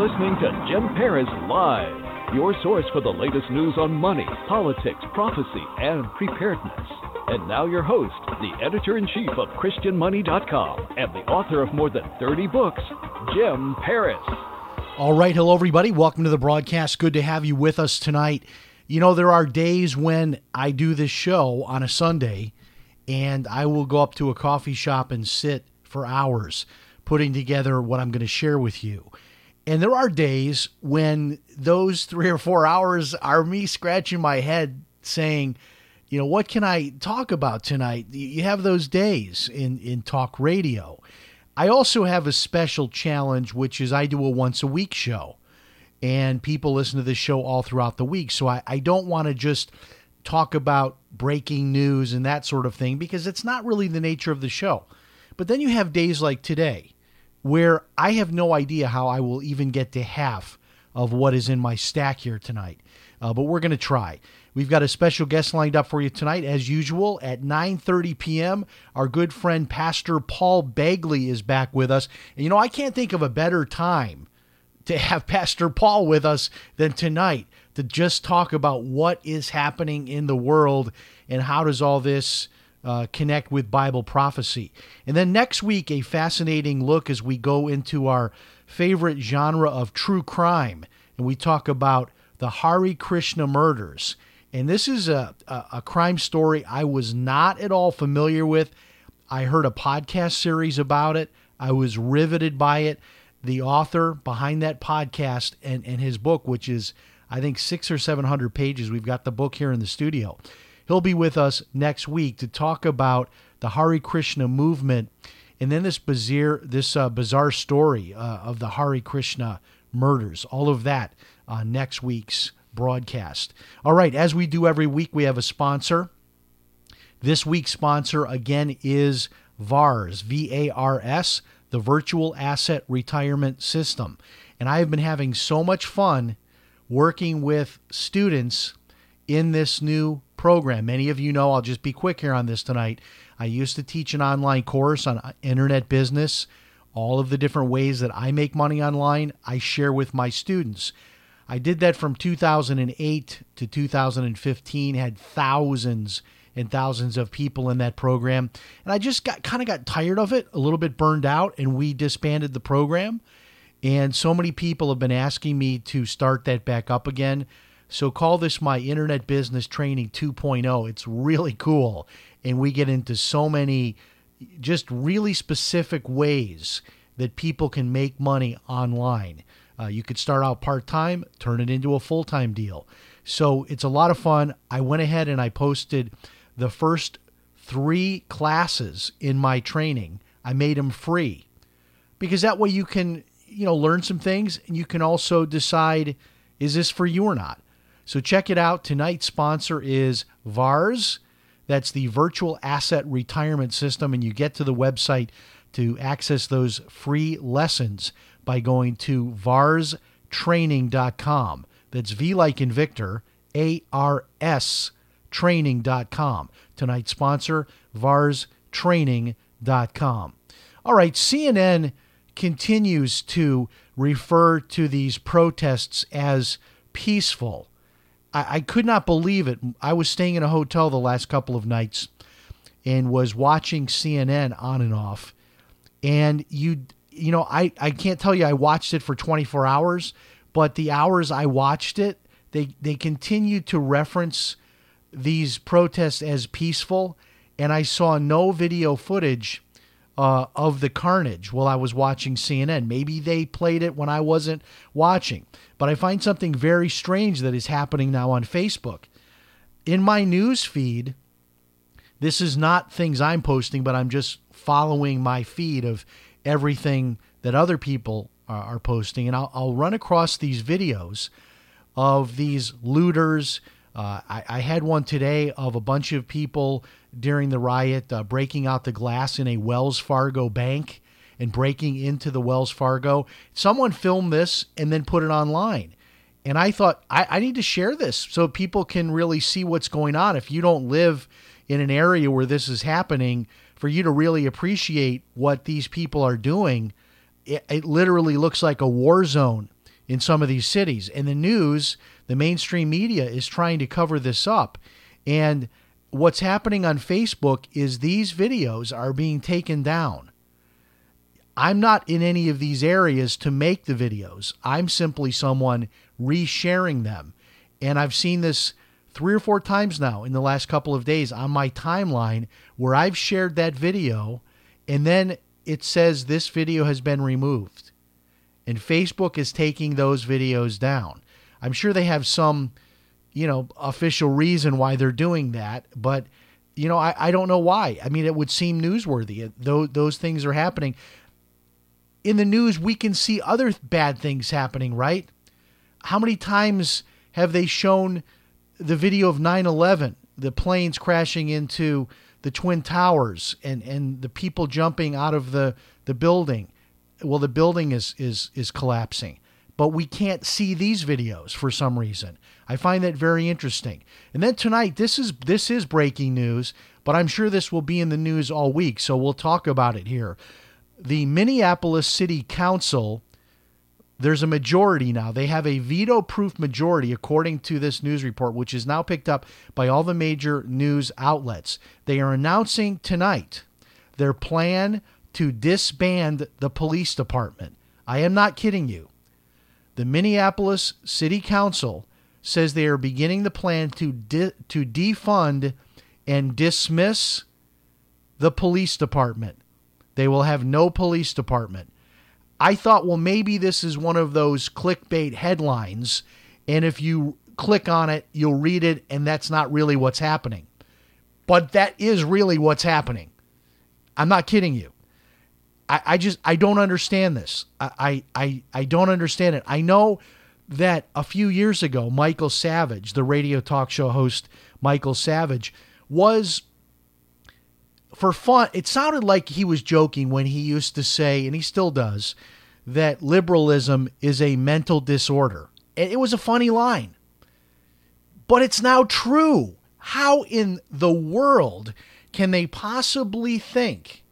Listening to Jim Paris Live, your source for the latest news on money, politics, prophecy, and preparedness. And now, your host, the editor in chief of ChristianMoney.com and the author of more than 30 books, Jim Paris. All right, hello everybody. Welcome to the broadcast. Good to have you with us tonight. You know, there are days when I do this show on a Sunday and I will go up to a coffee shop and sit for hours putting together what I'm going to share with you. And there are days when those 3 or 4 hours are me scratching my head saying, you know, what can I talk about tonight? You have those days in in talk radio. I also have a special challenge, which is I do a once a week show, and people listen to this show all throughout the week. So I, I don't want to just talk about breaking news and that sort of thing because it's not really the nature of the show. But then you have days like today where I have no idea how I will even get to half of what is in my stack here tonight. Uh, but we're going to try. We've got a special guest lined up for you tonight, as usual, at 9:30 p.m. Our good friend Pastor Paul Begley is back with us. And you know, I can't think of a better time to have Pastor Paul with us than tonight to just talk about what is happening in the world and how does all this uh, connect with Bible prophecy. And then next week, a fascinating look as we go into our favorite genre of true crime and we talk about the Hare Krishna murders. And this is a, a, a, crime story I was not at all familiar with. I heard a podcast series about it. I was riveted by it. The author behind that podcast and, and his book, which is, I think, six or 700 pages, we've got the book here in the studio. He'll be with us next week to talk about the Hare Krishna movement and then this bizarre, this uh, bizarre story uh, of the Hare Krishna murders. All of that uh, next week's broadcast. All right, as we do every week, we have a sponsor. This week's sponsor, again, is VARS, V A R S, the Virtual Asset Retirement System. And I have been having so much fun working with students in this new program. Many of you know, I'll just be quick here on this tonight. I used to teach an online course on uh, internet business. All of the different ways that I make money online, I share with my students. I did that from 2008 to 2015, had thousands and thousands of people in that program. And I just got kind of got tired of it, a little bit burned out, and we disbanded the program. And so many people have been asking me to start that back up again. So call this my Internet Business Training 2.0. It's really cool. And we get into so many just really specific ways that people can make money online. Uh, you could start out part time, turn it into a full time deal. So it's a lot of fun. I went ahead and I posted the first three classes in my training. I made them free because that way you can, you know, learn some things and you can also decide is this for you or not. So check it out. Tonight's sponsor is VARS. That's the Virtual Asset Retirement System. And you get to the website to access those free lessons by going to varstraining.com. That's V like in Victor, A R S training.com. Tonight's sponsor, varstraining.com. All right, CNN continues to refer to these protests as peaceful. I, I could not believe it. I was staying in a hotel the last couple of nights and was watching CNN on and off. And you you know, I, I can't tell you I watched it for 24 hours, but the hours I watched it, they, they continue to reference these protests as peaceful. And I saw no video footage uh, of the carnage while I was watching CNN. Maybe they played it when I wasn't watching. But I find something very strange that is happening now on Facebook. In my news feed, This is not things I'm posting, but I'm just following my feed of everything that other people are, are posting. And I'll, I'll run across these videos of these looters. Uh, I, I, had one today of a bunch of people during the riot uh, breaking out the glass in a Wells Fargo bank and breaking into the Wells Fargo. Someone filmed this and then put it online. And I thought, I, I need to share this so people can really see what's going on. If you don't live in an area where this is happening, for you to really appreciate what these people are doing, it, it literally looks like a war zone in some of these cities. And the news, the mainstream media is trying to cover this up. And what's happening on Facebook is these videos are being taken down. I'm not in any of these areas to make the videos. I'm simply someone resharing them. And I've seen this three or four times now in the last couple of days on my timeline where I've shared that video and then it says this video has been removed. And Facebook is taking those videos down. I'm sure they have some, you know, official reason why they're doing that, but you know, I, I don't know why. I mean, it would seem newsworthy. Those, those things are happening. In the news, we can see other bad things happening, right? How many times have they shown the video of 9/11, the planes crashing into the twin towers and and the people jumping out of the the building. Well, the building is is is collapsing, but we can't see these videos for some reason. I find that very interesting. And then tonight, this is this is breaking news, but I'm sure this will be in the news all week, so we'll talk about it here. The Minneapolis City Council there's a majority now. They have a veto proof majority, according to this news report, which is now picked up by all the major news outlets. They are announcing tonight their plan to disband the police department. I am not kidding you. The Minneapolis City Council says they are beginning the plan to de- to defund and dismiss the police department. They will have no police department. I thought, well, maybe this is one of those clickbait headlines. And if you click on it, you'll read it, and that's not really what's happening. But that is really what's happening. I'm not kidding you. I, I just I don't understand this. I, I I don't understand it. I know that a few years ago, Michael Savage, the radio talk show host Michael Savage, was for fun, it sounded like he was joking when he used to say, and he still does, that liberalism is a mental disorder. And it was a funny line. But it's now true. How in the world can they possibly think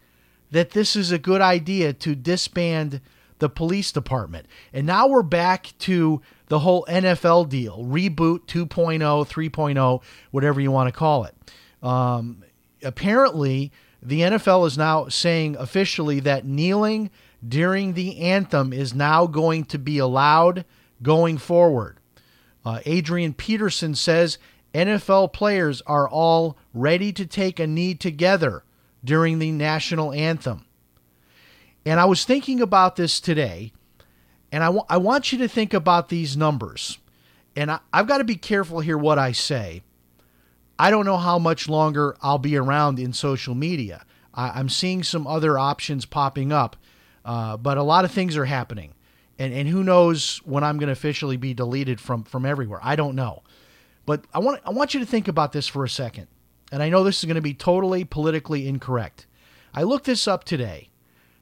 that this is a good idea to disband the police department? And now we're back to the whole NFL deal, reboot 2.0, 3.0, whatever you want to call it. Um, apparently, the NFL is now saying officially that kneeling during the anthem is now going to be allowed going forward. Uh, Adrian Peterson says NFL players are all ready to take a knee together during the national anthem. And I was thinking about this today, and I, w- I want you to think about these numbers. And I, I've got to be careful here what I say I don't know how much longer I'll be around in social media. I, am seeing some other options popping up, uh, but a lot of things are happening. And, and who knows when I'm going to officially be deleted from, from everywhere? I don't know. But I want, I want you to think about this for a second. And I know this is going to be totally politically incorrect. I looked this up today.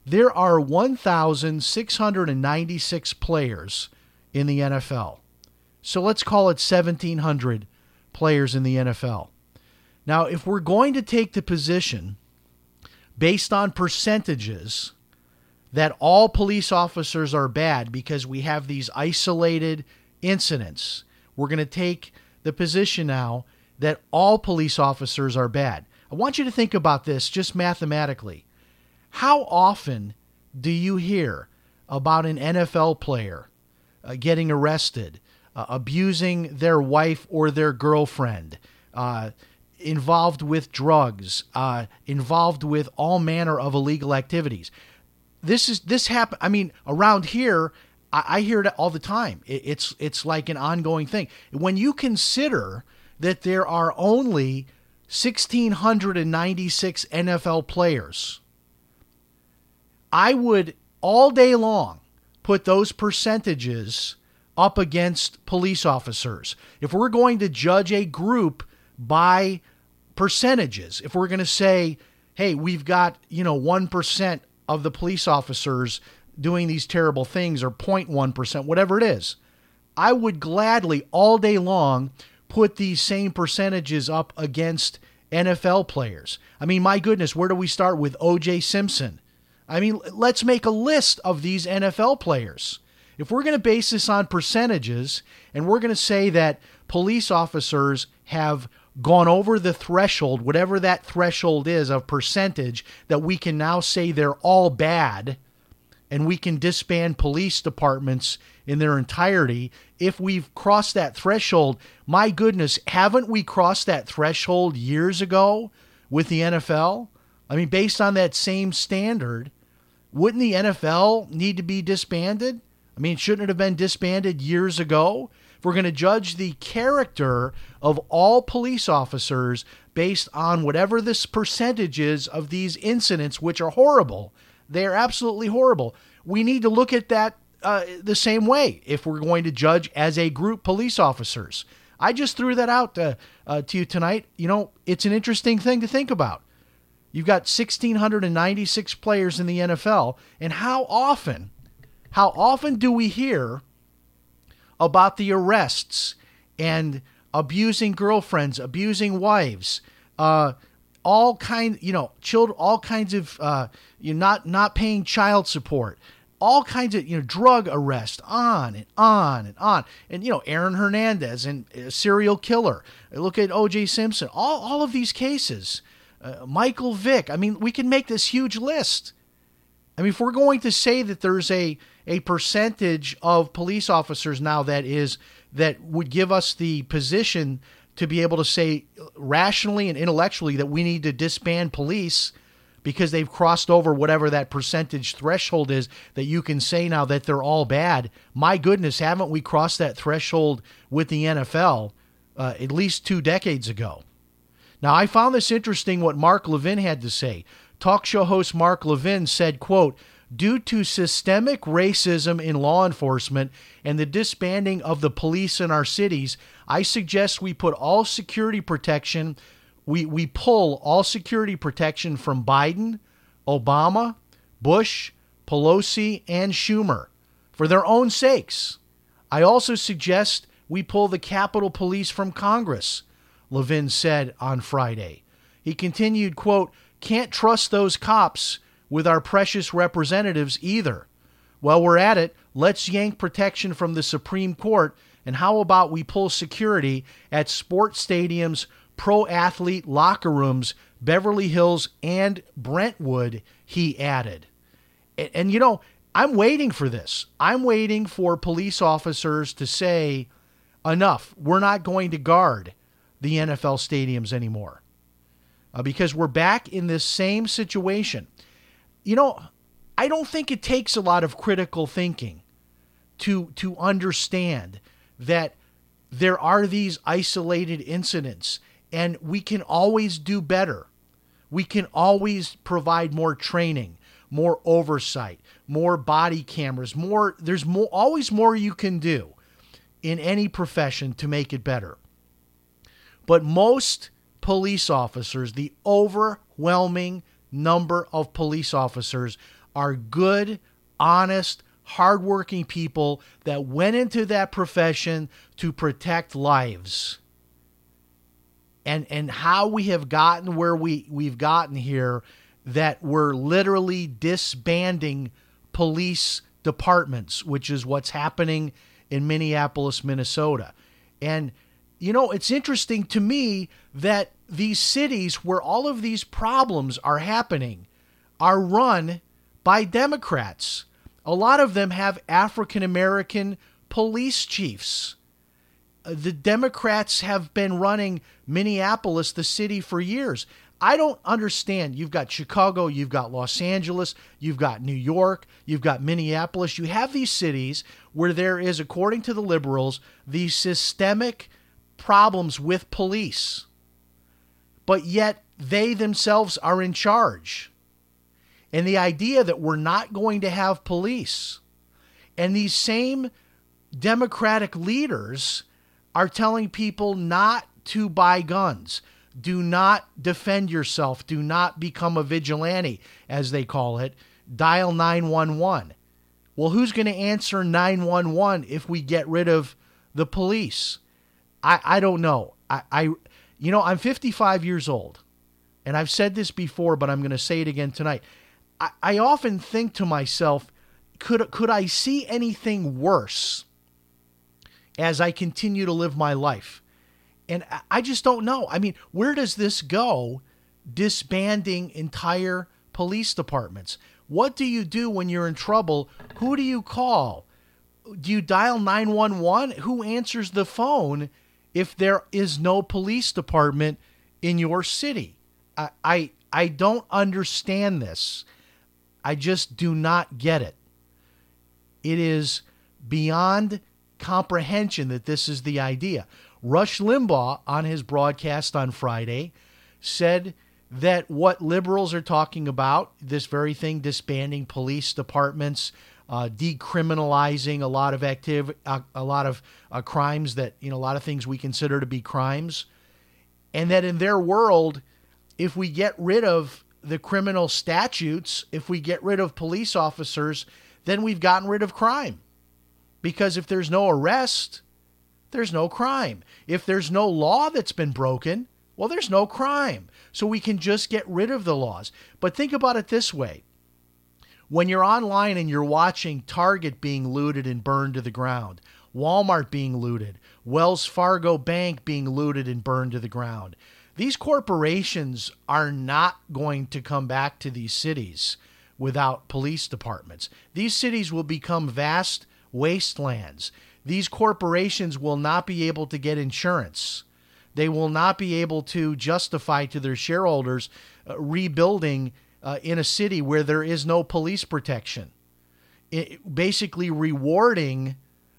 There are 1,696 players in the NFL. So let's call it 1,700 players in the NFL. Now, if we're going to take the position based on percentages that all police officers are bad because we have these isolated incidents, we're going to take the position now that all police officers are bad. I want you to think about this just mathematically. How often do you hear about an NFL player uh, getting arrested uh, abusing their wife or their girlfriend, uh, involved with drugs, uh, involved with all manner of illegal activities. This is this happen. I mean, around here, I, I hear it all the time. It, it's it's like an ongoing thing. When you consider that there are only 1,696 NFL players. I would all day long put those percentages up against police officers. If we're going to judge a group by percentages, if we're going to say, hey, we've got, you know, 1% of the police officers doing these terrible things or 0.1%, whatever it is, I would gladly all day long put these same percentages up against NFL players. I mean, my goodness, where do we start with OJ Simpson? I mean, let's make a list of these NFL players. If we're going to base this on percentages and we're going to say that police officers have gone over the threshold, whatever that threshold is of percentage, that we can now say they're all bad and we can disband police departments in their entirety. If we've crossed that threshold, my goodness, haven't we crossed that threshold years ago with the NFL? I mean, based on that same standard, wouldn't the NFL need to be disbanded? I mean, shouldn't it have been disbanded years ago? If we're going to judge the character of all police officers based on whatever this percentage is of these incidents, which are horrible, they are absolutely horrible. We need to look at that uh, the same way if we're going to judge as a group police officers. I just threw that out uh, uh, to you tonight. You know, it's an interesting thing to think about. You've got 1,696 players in the NFL, and how often, how often do we hear about the arrests and abusing girlfriends, abusing wives, uh, all kind, you know, children, all kinds of, uh, you know, not not paying child support, all kinds of, you know, drug arrest, on and on and on, and you know, Aaron Hernandez and a serial killer. Look at O.J. Simpson. All all of these cases, uh, Michael Vick. I mean, we can make this huge list. I mean, if we're going to say that there's a a percentage of police officers now that is that would give us the position to be able to say rationally and intellectually that we need to disband police because they've crossed over whatever that percentage threshold is that you can say now that they're all bad. My goodness, haven't we crossed that threshold with the NFL uh, at least two decades ago? Now, I found this interesting what Mark Levin had to say. Talk show host Mark Levin said, quote, due to systemic racism in law enforcement and the disbanding of the police in our cities, I suggest we put all security protection, we, we pull all security protection from Biden, Obama, Bush, Pelosi, and Schumer for their own sakes. I also suggest we pull the Capitol Police from Congress, Levin said on Friday. He continued, quote, can't trust those cops with our precious representatives either. While we're at it, let's yank protection from the Supreme Court, and how about we pull security at sports stadiums, pro athlete locker rooms, Beverly Hills, and Brentwood, he added. And, and, you know, I'm waiting for this. I'm waiting for police officers to say, enough, we're not going to guard the NFL stadiums anymore. Uh, because we're back in this same situation you know, I don't think it takes a lot of critical thinking to to understand that there are these isolated incidents and we can always do better. We can always provide more training, more oversight, more body cameras, more there's more always more you can do in any profession to make it better. But most police officers, the overwhelming number of police officers are good, honest, hardworking people that went into that profession to protect lives. And and how we have gotten where we we've gotten here that we're literally disbanding police departments, which is what's happening in Minneapolis, Minnesota. And you know, it's interesting to me that these cities where all of these problems are happening are run by Democrats. A lot of them have African American police chiefs. Uh, the Democrats have been running Minneapolis, the city, for years. I don't understand. You've got Chicago, you've got Los Angeles, you've got New York, you've got Minneapolis. You have these cities where there is, according to the liberals, the systemic problems with police but yet they themselves are in charge. And the idea that we're not going to have police, and these same Democratic leaders are telling people not to buy guns. Do not defend yourself. Do not become a vigilante, as they call it. Dial 911. Well, who's going to answer 911 if we get rid of the police? I, I don't know. I, I, you know, I'm 55 years old, and I've said this before, but I'm going to say it again tonight. I, I often think to myself, could could I see anything worse as I continue to live my life? And I just don't know. I mean, where does this go? Disbanding entire police departments. What do you do when you're in trouble? Who do you call? Do you dial 911? Who answers the phone if there is no police department in your city? I, I, I don't understand this. I just do not get it. It is beyond comprehension that this is the idea. Rush Limbaugh, on his broadcast on Friday, said that what liberals are talking about, this very thing, disbanding police departments, uh, decriminalizing a lot of active, uh, a lot of uh, crimes that you know, a lot of things we consider to be crimes, and that in their world, if we get rid of the criminal statutes, if we get rid of police officers, then we've gotten rid of crime. Because if there's no arrest, there's no crime. If there's no law that's been broken, well, there's no crime. So we can just get rid of the laws. But think about it this way when you're online and you're watching Target being looted and burned to the ground, Walmart being looted, Wells Fargo Bank being looted and burned to the ground, these corporations are not going to come back to these cities without police departments. These cities will become vast wastelands. These corporations will not be able to get insurance. They will not be able to justify to their shareholders uh, rebuilding uh, in a city where there is no police protection. It, basically, rewarding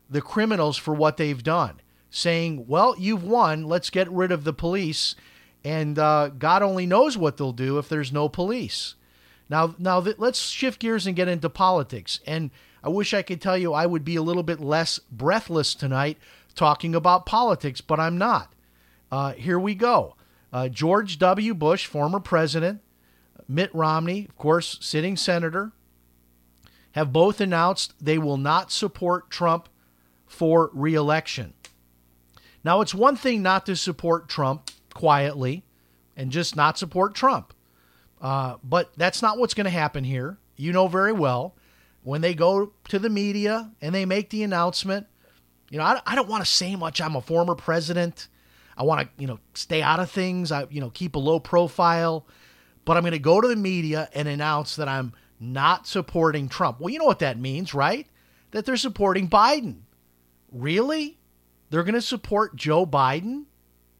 the criminals for what they've done, saying, Well, you've won, let's get rid of the police. And uh, God only knows what they'll do if there's no police. Now, now th- let's shift gears and get into politics. And I wish I could tell you I would be a little bit less breathless tonight talking about politics, but I'm not. Uh, here we go. Uh, George W. Bush, former president, Mitt Romney, of course, sitting senator, have both announced they will not support Trump for reelection. Now, it's one thing not to support Trump quietly and just not support Trump. Uh, but that's not what's going to happen here. You know very well when they go to the media and they make the announcement. You know, I, I don't want to say much. I'm a former president. I want to, you know, stay out of things. I, you know, keep a low profile. But I'm going to go to the media and announce that I'm not supporting Trump. Well, you know what that means, right? That they're supporting Biden. Really? They're going to support Joe Biden?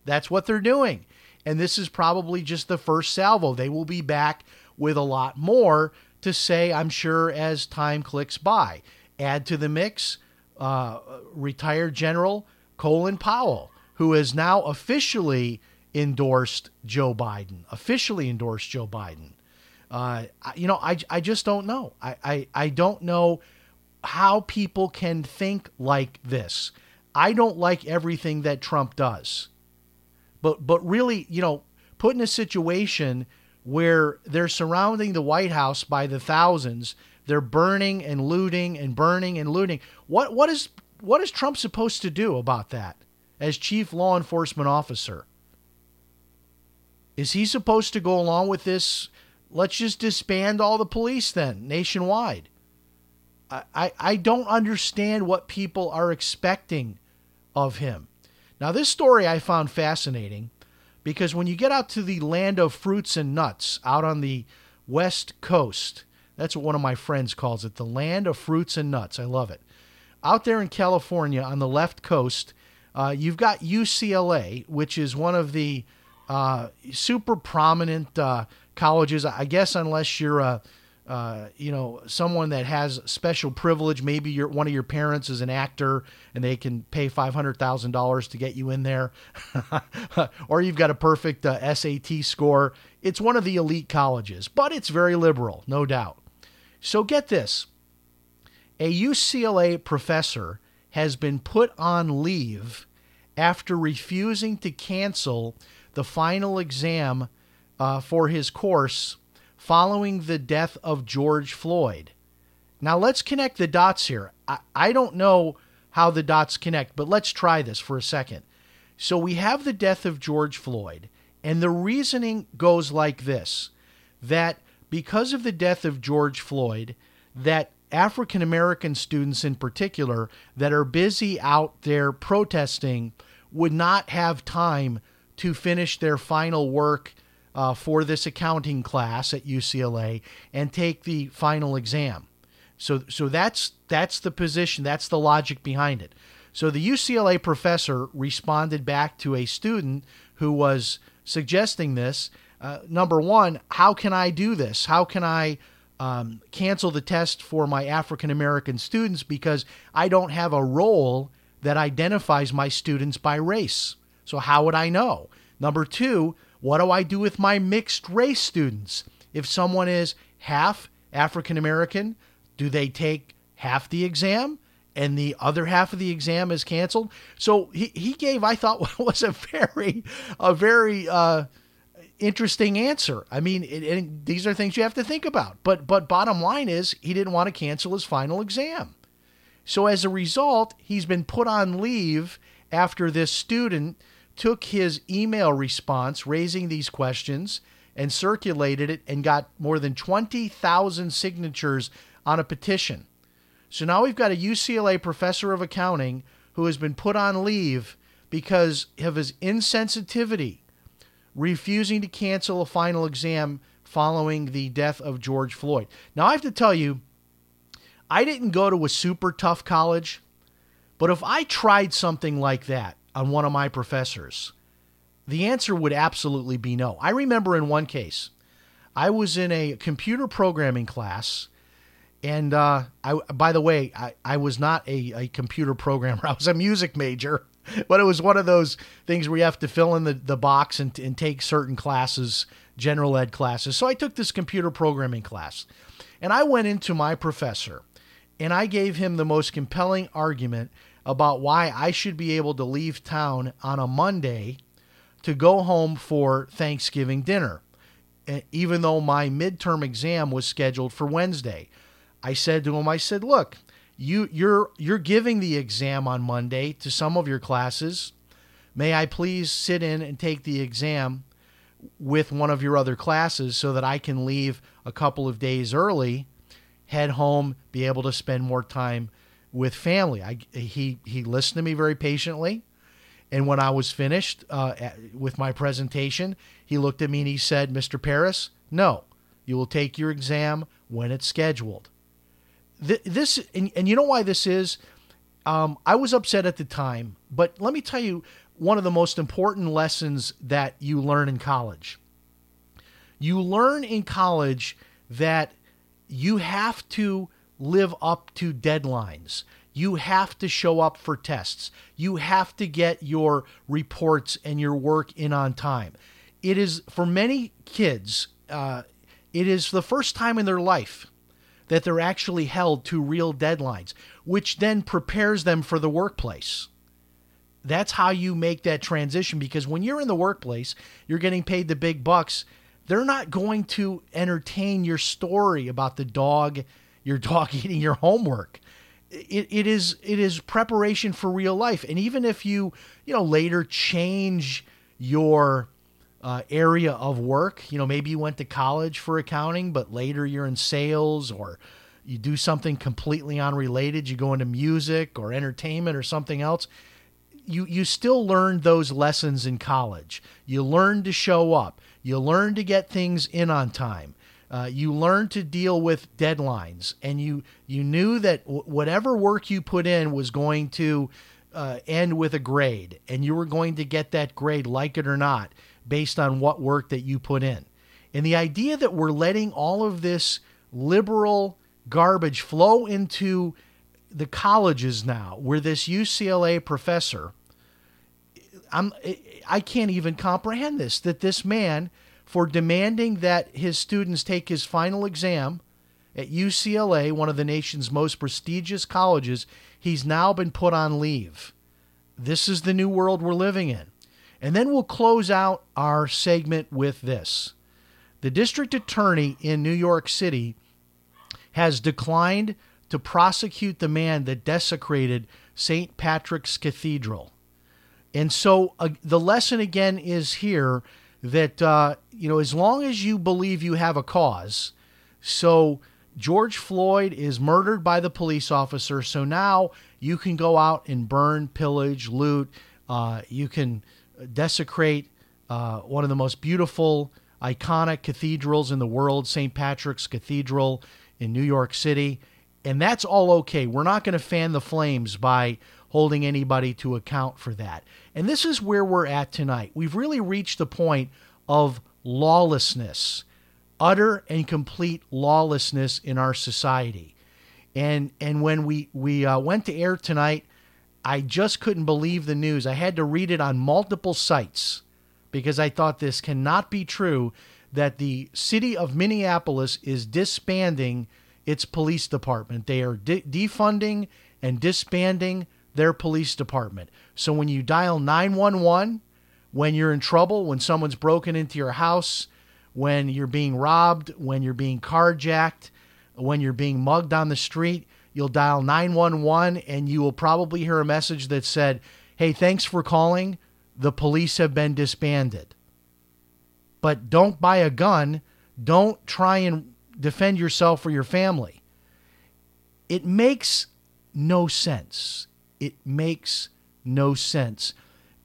That's what they're doing. And this is probably just the first salvo. They will be back with a lot more to say, I'm sure, as time clicks by. Add to the mix uh, retired General Colin Powell, who has now officially endorsed Joe Biden, officially endorsed Joe Biden. Uh, you know, I, I just don't know. I, I, I don't know how people can think like this. I don't like everything that Trump does. But but really, you know, put in a situation where they're surrounding the White House by the thousands, they're burning and looting and burning and looting. What what is what is Trump supposed to do about that as chief law enforcement officer? Is he supposed to go along with this? Let's just disband all the police then nationwide. I, I, I don't understand what people are expecting of him. Now, this story I found fascinating because when you get out to the land of fruits and nuts out on the west coast, that's what one of my friends calls it the land of fruits and nuts. I love it. Out there in California on the left coast, uh, you've got UCLA, which is one of the uh, super prominent uh, colleges. I guess unless you're a, uh, you know, someone that has special privilege. Maybe your one of your parents is an actor and they can pay five hundred thousand dollars to get you in there, or you've got a perfect uh, SAT score. It's one of the elite colleges, but it's very liberal, no doubt. So get this: a UCLA professor has been put on leave after refusing to cancel the final exam uh, for his course following the death of George Floyd. Now, let's connect the dots here. I, I don't know how the dots connect, but let's try this for a second. So, we have the death of George Floyd, and the reasoning goes like this that because of the death of George Floyd, that African American students in particular that are busy out there protesting would not have time to finish their final work uh, for this accounting class at UCLA and take the final exam. So, so that's that's the position. That's the logic behind it. So the UCLA professor responded back to a student who was suggesting this. Uh, number one, how can I do this? How can I um, cancel the test for my African American students because I don't have a roll that identifies my students by race? So how would I know? Number two, what do I do with my mixed race students? If someone is half African American, do they take half the exam and the other half of the exam is canceled? So he, he gave, I thought, was a very, a very uh, interesting answer. I mean, it, it, these are things you have to think about. But but bottom line is, he didn't want to cancel his final exam. So as a result, he's been put on leave after this student took his email response raising these questions and circulated it and got more than 20,000 signatures on a petition. So now we've got a UCLA professor of accounting who has been put on leave because of his insensitivity, refusing to cancel a final exam following the death of George Floyd. Now, I have to tell you, I didn't go to a super tough college, but if I tried something like that, on one of my professors? The answer would absolutely be no. I remember in one case, I was in a computer programming class, and uh, I, by the way, I, I was not a, a computer programmer. I was a music major, but it was one of those things where you have to fill in the, the box and, and take certain classes, general ed classes. So I took this computer programming class, and I went into my professor, and I gave him the most compelling argument about why I should be able to leave town on a Monday to go home for Thanksgiving dinner, eh, even though my midterm exam was scheduled for Wednesday. I said to him, I said, look, you, you're, you're giving the exam on Monday to some of your classes. May I please sit in and take the exam with one of your other classes so that I can leave a couple of days early, head home, be able to spend more time with family. I, he he listened to me very patiently, and when I was finished uh, with my presentation, he looked at me and he said, "Mr. Paris, no, you will take your exam when it's scheduled." This and, and you know why this is. Um, I was upset at the time, but let me tell you one of the most important lessons that you learn in college. You learn in college that you have to live up to deadlines. You have to show up for tests. You have to get your reports and your work in on time. It is, for many kids, uh, it is the first time in their life that they're actually held to real deadlines, which then prepares them for the workplace. That's how you make that transition because when you're in the workplace, you're getting paid the big bucks. They're not going to entertain your story about the dog your dog eating your homework. It, it is it is preparation for real life. And even if you you know later change your uh, area of work, you know maybe you went to college for accounting, but later you're in sales or you do something completely unrelated. You go into music or entertainment or something else. You you still learn those lessons in college. You learn to show up. You learn to get things in on time. Uh, you learned to deal with deadlines, and you you knew that w- whatever work you put in was going to uh, end with a grade, and you were going to get that grade, like it or not, based on what work that you put in. And the idea that we're letting all of this liberal garbage flow into the colleges now where this UCLA professor I'm I can't even comprehend this that this man for demanding that his students take his final exam at UCLA, one of the nation's most prestigious colleges, he's now been put on leave. This is the new world we're living in. And then we'll close out our segment with this. The district attorney in New York City has declined to prosecute the man that desecrated St. Patrick's Cathedral. And so uh, the lesson again is here that, uh, you know, as long as you believe you have a cause, so George Floyd is murdered by the police officer, so now you can go out and burn, pillage, loot, uh, you can desecrate uh, one of the most beautiful, iconic cathedrals in the world, St. Patrick's Cathedral in New York City. And that's all okay. We're not going to fan the flames by holding anybody to account for that. And this is where we're at tonight. We've really reached the point of lawlessness, utter and complete lawlessness in our society. And and when we we uh, went to air tonight, I just couldn't believe the news. I had to read it on multiple sites because I thought this cannot be true that the city of Minneapolis is disbanding its police department. They are de- defunding and disbanding their police department. So when you dial 911, when you're in trouble, when someone's broken into your house, when you're being robbed, when you're being carjacked, when you're being mugged on the street, you'll dial 911 and you will probably hear a message that said, Hey, thanks for calling. The police have been disbanded. But don't buy a gun. Don't try and defend yourself or your family. It makes no sense. It makes no sense.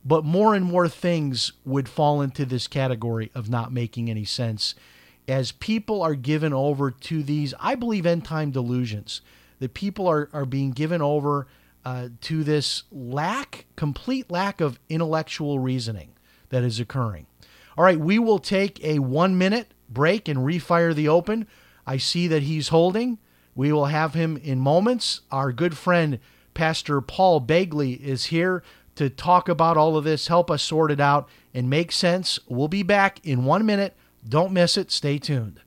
But more and more things would fall into this category of not making any sense as people are given over to these, I believe, end time delusions. That people are, are being given over uh, to this lack, complete lack of intellectual reasoning that is occurring. All right, we will take a one minute break and refire the open. I see that he's holding. We will have him in moments. Our good friend Pastor Paul Begley is here to talk about all of this, help us sort it out, and make sense. We'll be back in one minute. Don't miss it. Stay tuned.